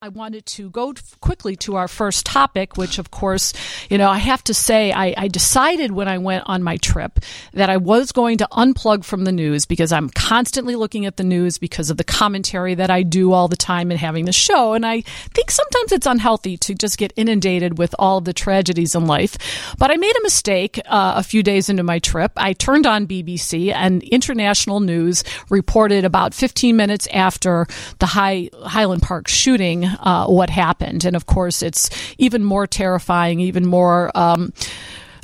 I wanted to go quickly to our first topic, which, of course, you know, I have to say, I, I, decided when I went on my trip that I was going to unplug from the news because I'm constantly looking at the news because of the commentary that I do all the time and having the show. And I think sometimes it's unhealthy to just get inundated with all the tragedies in life. But I made a mistake uh, a few days into my trip. I turned on BBC and international news reported about 15 minutes after the High, Highland Park shooting uh, what happened. And of course, it's even more terrifying, even more. Um,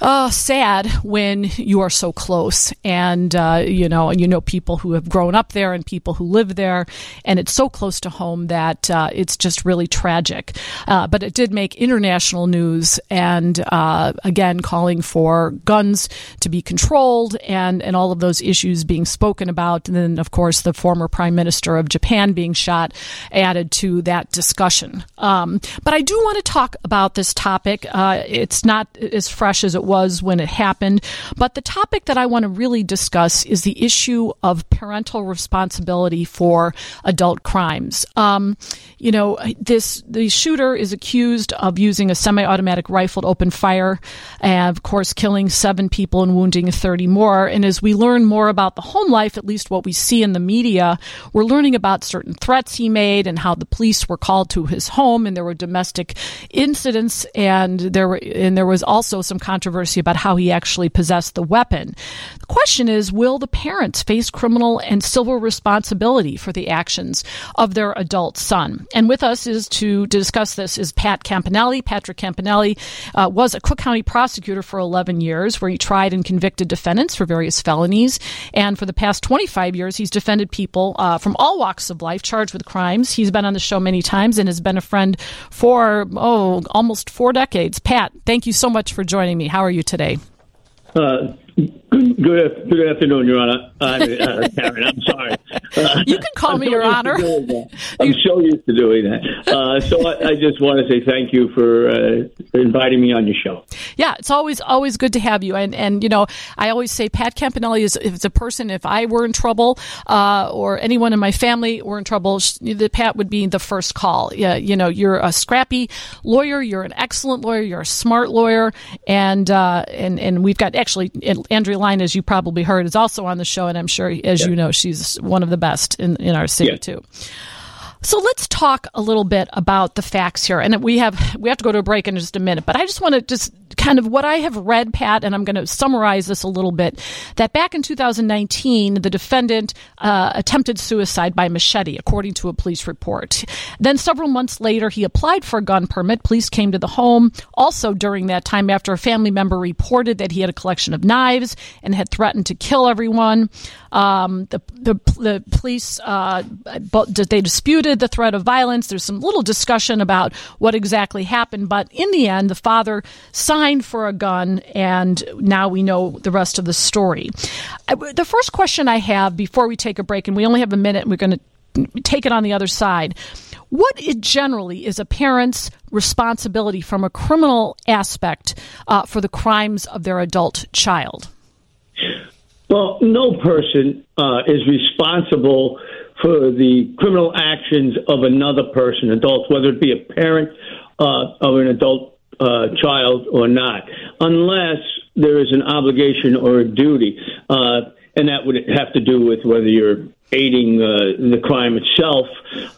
uh, sad when you are so close. And uh, you know you know people who have grown up there and people who live there. And it's so close to home that uh, it's just really tragic. Uh, but it did make international news and uh, again calling for guns to be controlled and and all of those issues being spoken about. And then of course the former prime minister of Japan being shot added to that discussion. Um, but I do want to talk about this topic. Uh, it's not as fresh as it was when it happened. But the topic that I want to really discuss is the issue of parental responsibility for adult crimes. Um, you know, this the shooter is accused of using a semi-automatic rifle to open fire, and of course, killing seven people and wounding 30 more. And as we learn more about the home life, at least what we see in the media, we're learning about certain threats he made and how the police were called to his home, and there were domestic incidents, and there were and there was also some controversy controversy about how he actually possessed the weapon. The question is will the parents face criminal and civil responsibility for the actions of their adult son? And with us is to discuss this is Pat Campanelli. Patrick Campanelli uh, was a Cook County prosecutor for 11 years, where he tried and convicted defendants for various felonies. And for the past 25 years, he's defended people uh, from all walks of life charged with crimes. He's been on the show many times and has been a friend for, oh, almost four decades. Pat, thank you so much for joining me. How are you today? Uh, good, good afternoon, Your Honor. Uh, Karen, I'm sorry. You can call me Your Honor. I'm so used to doing that. Uh, so I, I, just want to say thank you for uh, inviting me on your show. Yeah, it's always always good to have you. And and you know, I always say Pat Campanelli is if it's a person. If I were in trouble, uh, or anyone in my family were in trouble, the Pat would be the first call. Yeah, you know, you're a scrappy lawyer. You're an excellent lawyer. You're a smart lawyer, and uh, and and we've got actually Andrea Line, as you probably heard, is also on the show, and I'm sure, as yeah. you know, she's one of the best in, in our city, yeah. too. So let's talk a little bit about the facts here. And we have we have to go to a break in just a minute, but I just want to just kind of what I have read, Pat, and I'm going to summarize this a little bit. That back in 2019, the defendant uh, attempted suicide by machete, according to a police report. Then several months later, he applied for a gun permit. Police came to the home. Also, during that time, after a family member reported that he had a collection of knives and had threatened to kill everyone, um, the, the, the police uh, they disputed the threat of violence. There's some little discussion about what exactly happened, but in the end, the father signed for a gun, and now we know the rest of the story. The first question I have before we take a break, and we only have a minute, and we're going to take it on the other side. What generally is a parent's responsibility from a criminal aspect uh, for the crimes of their adult child? Well, no person uh, is responsible for the criminal actions of another person, adult, whether it be a parent uh, of an adult uh, child or not, unless there is an obligation or a duty. Uh, and that would have to do with whether you're aiding uh, the crime itself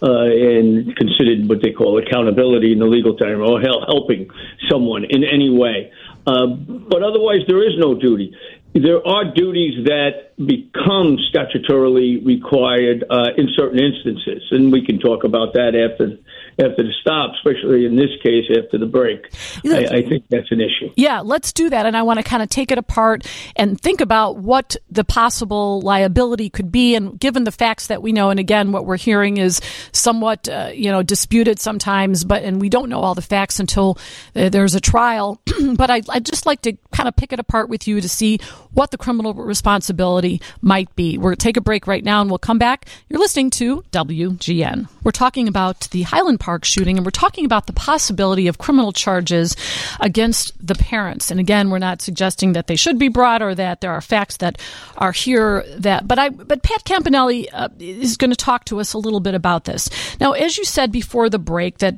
uh, and considered what they call accountability in the legal term, or helping someone in any way. Uh, but otherwise, there is no duty. There are duties that become statutorily required uh, in certain instances, and we can talk about that after after the stop, especially in this case after the break. I, I, think that's an issue. Yeah, let's do that. And I want to kind of take it apart and think about what the possible liability could be. And given the facts that we know, and again, what we're hearing is somewhat, uh, you know, disputed sometimes, but and we don't know all the facts until uh, there's a trial. but I, I'd just like to kind of pick it apart with you to see what the criminal responsibility might be. We're going to take a break right now and we'll come back. You're listening to WGN. We're talking about the Highland Park shooting, and we're talking about the possibility of criminal charges against the parents. And again, we're not suggesting that they should be brought or that there are facts that are here that. But I, but Pat Campanelli uh, is going to talk to us a little bit about this. Now, as you said before the break, that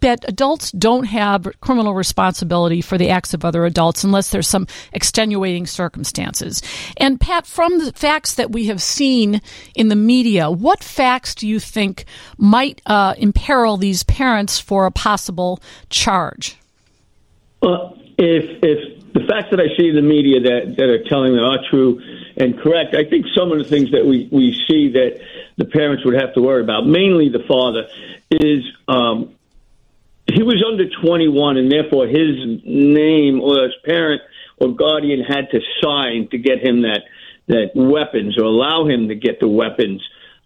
that adults don't have criminal responsibility for the acts of other adults unless there's some extenuating circumstances. And Pat, from the facts that we have seen in the media, what facts do you think might uh, imperil these parents for a possible charge? Well, if if the facts that I see in the media that, that are telling me are true and correct, I think some of the things that we, we see that the parents would have to worry about, mainly the father, is um, he was under 21, and therefore his name or his parent or guardian had to sign to get him that that weapons or allow him to get the weapons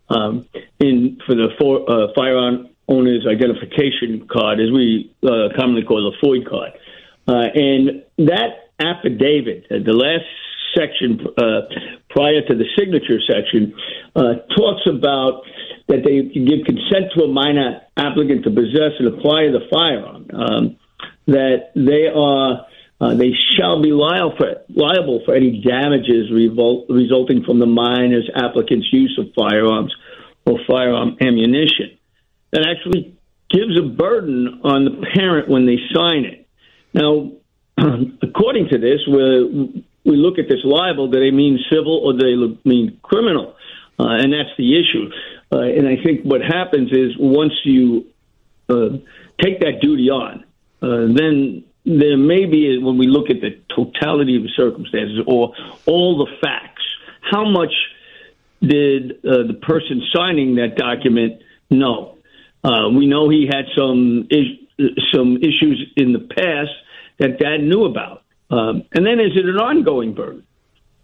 um, in for the for, uh, firearm owner's identification card, as we uh, commonly call the FOID card. Uh, and that affidavit, uh, the last section uh, prior to the signature section, uh, talks about that they give consent to a minor applicant to possess and acquire the firearm. Um, that they are uh, they shall be liable for, liable for any damages revol- resulting from the minor's applicant's use of firearms or firearm ammunition. That actually gives a burden on the parent when they sign it. Now, according to this, we we look at this liable, do they mean civil or do they mean criminal? Uh, and that's the issue. Uh, and I think what happens is once you uh, take that duty on, uh, then there may be, when we look at the totality of the circumstances or all the facts, how much did uh, the person signing that document know? Uh, we know he had some is- some issues in the past that dad knew about. Um, and then is it an ongoing burden?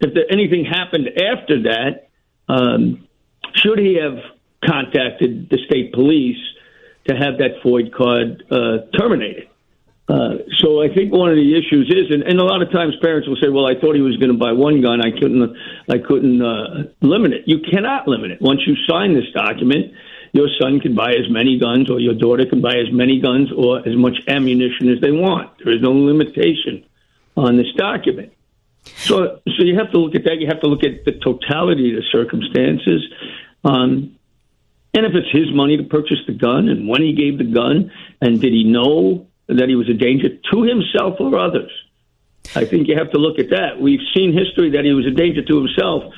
If there, anything happened after that, um, should he have contacted the state police to have that FOID card uh, terminated? Uh, so I think one of the issues is, and, and, a lot of times parents will say, "Well, I thought he was going to buy one gun. I couldn't. I couldn't uh, limit it. You cannot limit it. Once you sign this document, your son can buy as many guns, or your daughter can buy as many guns, or as much ammunition as they want. There is no limitation on this document. So, so you have to look at that. You have to look at the totality of the circumstances. Um, and if it's his money to purchase the gun, and when he gave the gun, and did he know that he was a danger to himself or others? I think you have to look at that. We've seen history that he was a danger to himself.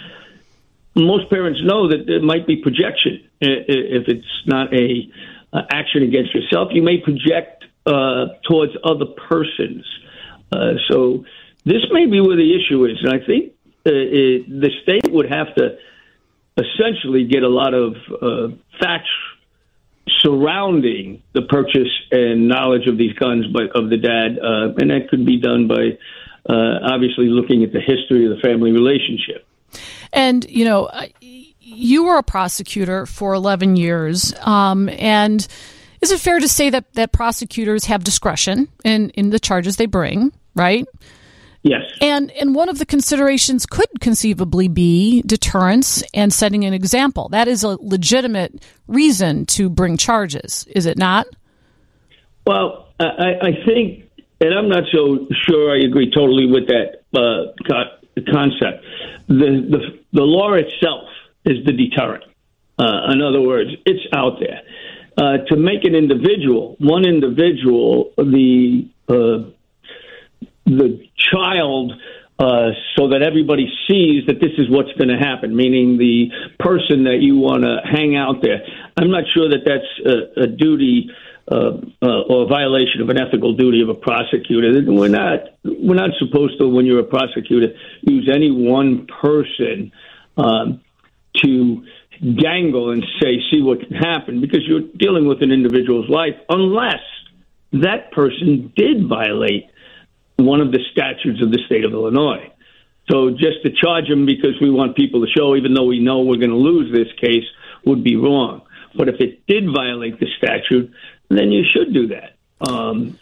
Most parents know that there might be projection if it's not a uh, action against yourself. You may project uh, towards other persons. Uh, so this may be where the issue is, and I think uh, it, the state would have to essentially get a lot of uh, facts surrounding the purchase and knowledge of these guns by, of the dad, uh, and that could be done by uh, obviously looking at the history of the family relationship. And you know, you were a prosecutor for eleven years, um, and is it fair to say that that prosecutors have discretion in in the charges they bring, right? Yes. And and one of the considerations could conceivably be deterrence and setting an example. That is a legitimate reason to bring charges, is it not? Well, I, I think, and I'm not so sure I agree totally with that uh, co- concept. The, the the law itself is the deterrent. Uh, in other words, it's out there. Uh, to make an individual, one individual, the uh, the child uh, so that everybody sees that this is what's going to happen, meaning the person that you want to hang out there. I'm not sure that that's a, a duty uh, uh, or a violation of an ethical duty of a prosecutor. We're not we're not supposed to, when you're a prosecutor, use any one person um, to dangle and say, "See what can happen," because you're dealing with an individual's life, unless that person did violate one of the statutes of the state of Illinois. So just to charge him because we want people to show, even though we know we're going to lose this case, would be wrong. But if it did violate the statute, then you should do that. Um,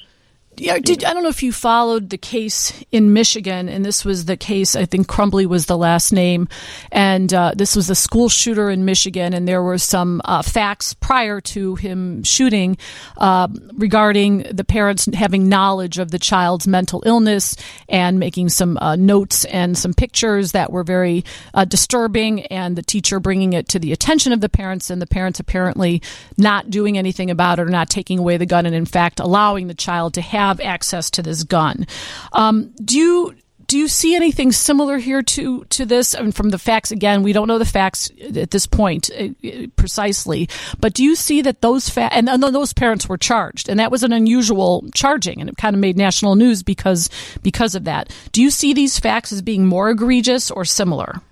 Yeah, did, I don't know if you followed the case in Michigan, and this was the case. I think Crumbley was the last name, and uh, this was a school shooter in Michigan, and there were some uh, facts prior to him shooting uh, regarding the parents having knowledge of the child's mental illness and making some uh, notes and some pictures that were very uh, disturbing, and the teacher bringing it to the attention of the parents, and the parents apparently not doing anything about it or not taking away the gun, and in fact allowing the child to have have access to this gun. Um, do you do you see anything similar here to to this? I mean, from the facts again, we don't know the facts at this point uh, precisely, but do you see that those fa- and, and those parents were charged, and that was an unusual charging, and it kind of made national news because because of that. Do you see these facts as being more egregious or similar?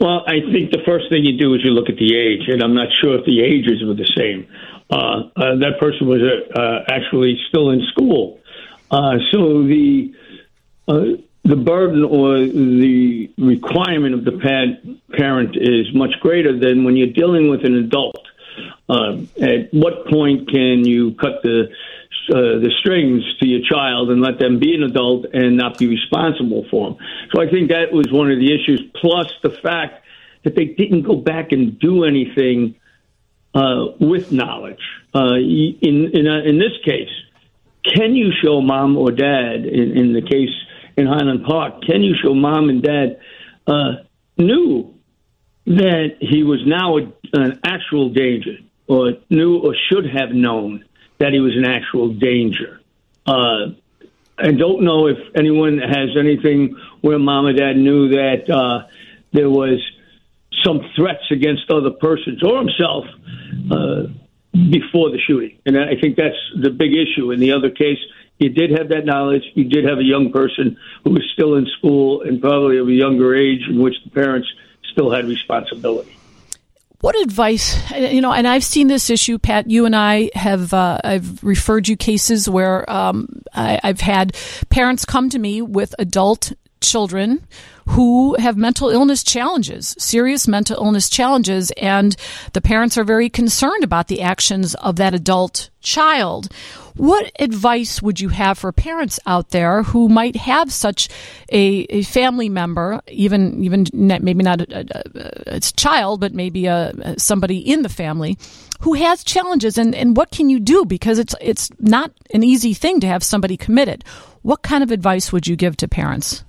Well, I think the first thing you do is you look at the age, and I'm not sure if the ages were the same. Uh, uh, that person was uh, actually still in school. Uh, so the uh, the burden or the requirement of the parent is much greater than when you're dealing with an adult. Uh, at what point can you cut the the strings to your child and let them be an adult and not be responsible for them? So I think that was one of the issues. Plus the fact that they didn't go back and do anything uh, with knowledge. Uh, in in, uh, in this case, can you show mom or dad in, in the case in Highland Park? Can you show mom and dad uh, knew that he was now a, an actual danger, or knew or should have known that he was an actual danger? Uh, I don't know if anyone has anything where mom or dad knew that uh, there was some threats against other persons or himself uh, before the shooting. And I think that's the big issue. In the other case, you did have that knowledge. You did have a young person who was still in school and probably of a younger age in which the parents still had responsibility. What advice, you know, and I've seen this issue, Pat. You and I have, uh, I've referred you cases where um, I, I've had parents come to me with adult children who have mental illness challenges, serious mental illness challenges, and the parents are very concerned about the actions of that adult child. What advice would you have for parents out there who might have such a, a family member, even even maybe not a, a, a child, but maybe a, somebody in the family who has challenges, and, and what can you do because it's it's not an easy thing to have somebody committed. What kind of advice would you give to parents?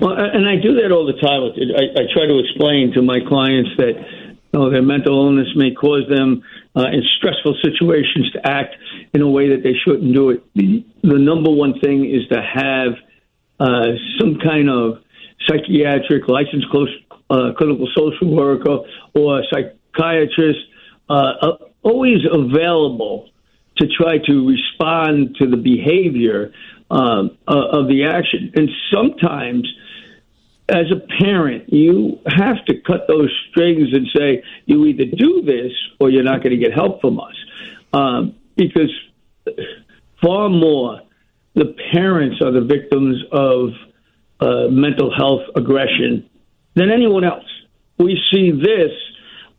Well, and I do that all the time. I, I try to explain to my clients that you know, their mental illness may cause them uh, in stressful situations to act in a way that they shouldn't do it. The, the number one thing is to have uh, some kind of psychiatric licensed close, uh, clinical social worker or psychiatrist uh, always available to try to respond to the behavior um, uh, of the action. And sometimes as a parent, you have to cut those strings and say, you either do this or you're not going to get help from us. Um, because far more, the parents are the victims of uh, mental health aggression than anyone else. We see this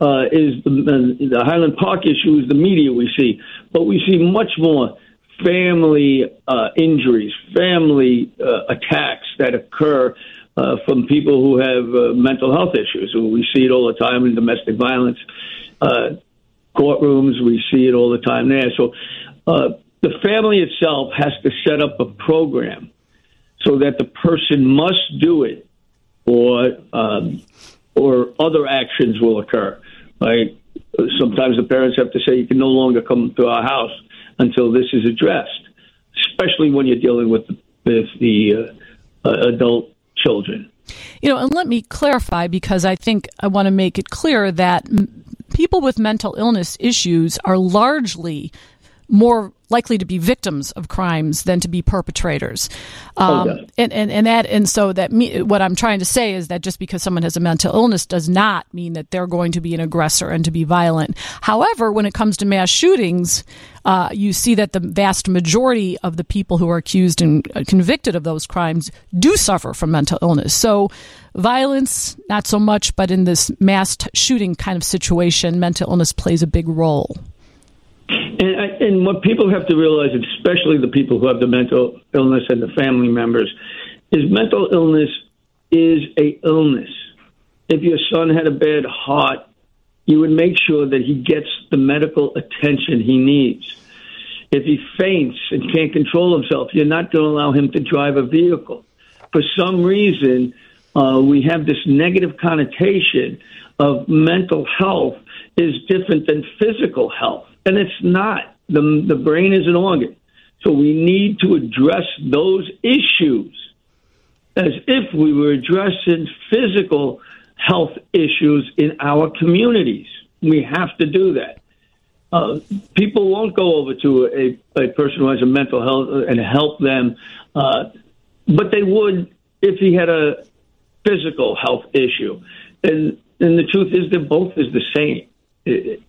uh, is the, the Highland Park issue is the media we see, but we see much more family uh, injuries, family uh, attacks that occur uh, from people who have uh, mental health issues. We see it all the time in domestic violence uh, courtrooms. We see it all the time there. So uh, the family itself has to set up a program so that the person must do it, or um, or other actions will occur. Right? Sometimes the parents have to say, "You can no longer come to our house until this is addressed," especially when you're dealing with the, with the uh, uh adult children. You know, and let me clarify because I think I want to make it clear that m- people with mental illness issues are largely more likely to be victims of crimes than to be perpetrators. Um, oh, and, and, and that, and so that me, what I'm trying to say is that just because someone has a mental illness does not mean that they're going to be an aggressor and to be violent. However, when it comes to mass shootings, uh, you see that the vast majority of the people who are accused and convicted of those crimes do suffer from mental illness. So, violence, not so much, but in this mass shooting kind of situation, mental illness plays a big role. And, I, and what people have to realize, especially the people who have the mental illness and the family members, is mental illness is a illness. If your son had a bad heart, you would make sure that he gets the medical attention he needs. If he faints and can't control himself, you're not going to allow him to drive a vehicle. For some reason, uh, we have this negative connotation of mental health is different than physical health, and it's not. The, the brain is an organ. So we need to address those issues as if we were addressing physical health issues in our communities. We have to do that. Uh, people won't go over to a, a person who has a mental health and help them, uh, but they would if he had a physical health issue. And and the truth is, they're both is the same. It,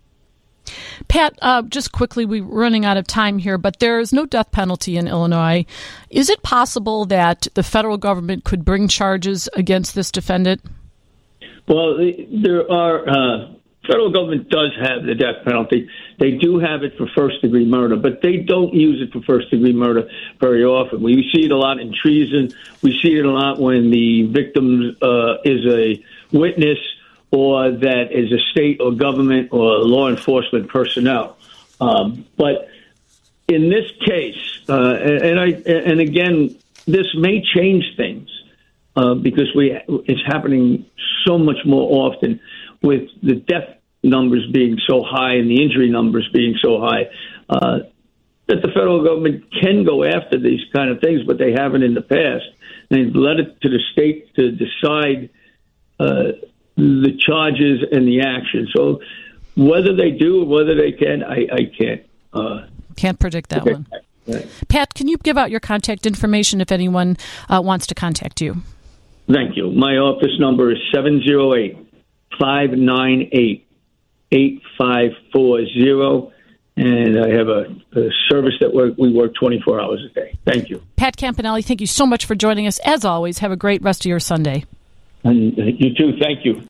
Pat, uh, just quickly, we're running out of time here, but there is no death penalty in Illinois. Is it possible that the federal government could bring charges against this defendant? Well, there are. Uh, federal government does have the death penalty. They do have it for first degree murder, but they don't use it for first degree murder very often. We see it a lot in treason. We see it a lot when the victim uh, is a witness or that is a state or government or law enforcement personnel. Um, but in this case, uh, and, I and again, this may change things uh, because we it's happening so much more often with the death numbers being so high and the injury numbers being so high. Uh, that the federal government can go after these kind of things, but they haven't in the past. They've let it to the state to decide uh, the charges and the action. So whether they do or whether they can, I, I can't. Uh, can't predict that one. Right. Pat, can you give out your contact information if anyone uh, wants to contact you? Thank you. My office number is 708 598 8540. And I have a, a service that work, we work 24 hours a day. Thank you. Pat Campanelli, thank you so much for joining us. As always, have a great rest of your Sunday. And you too. Thank you.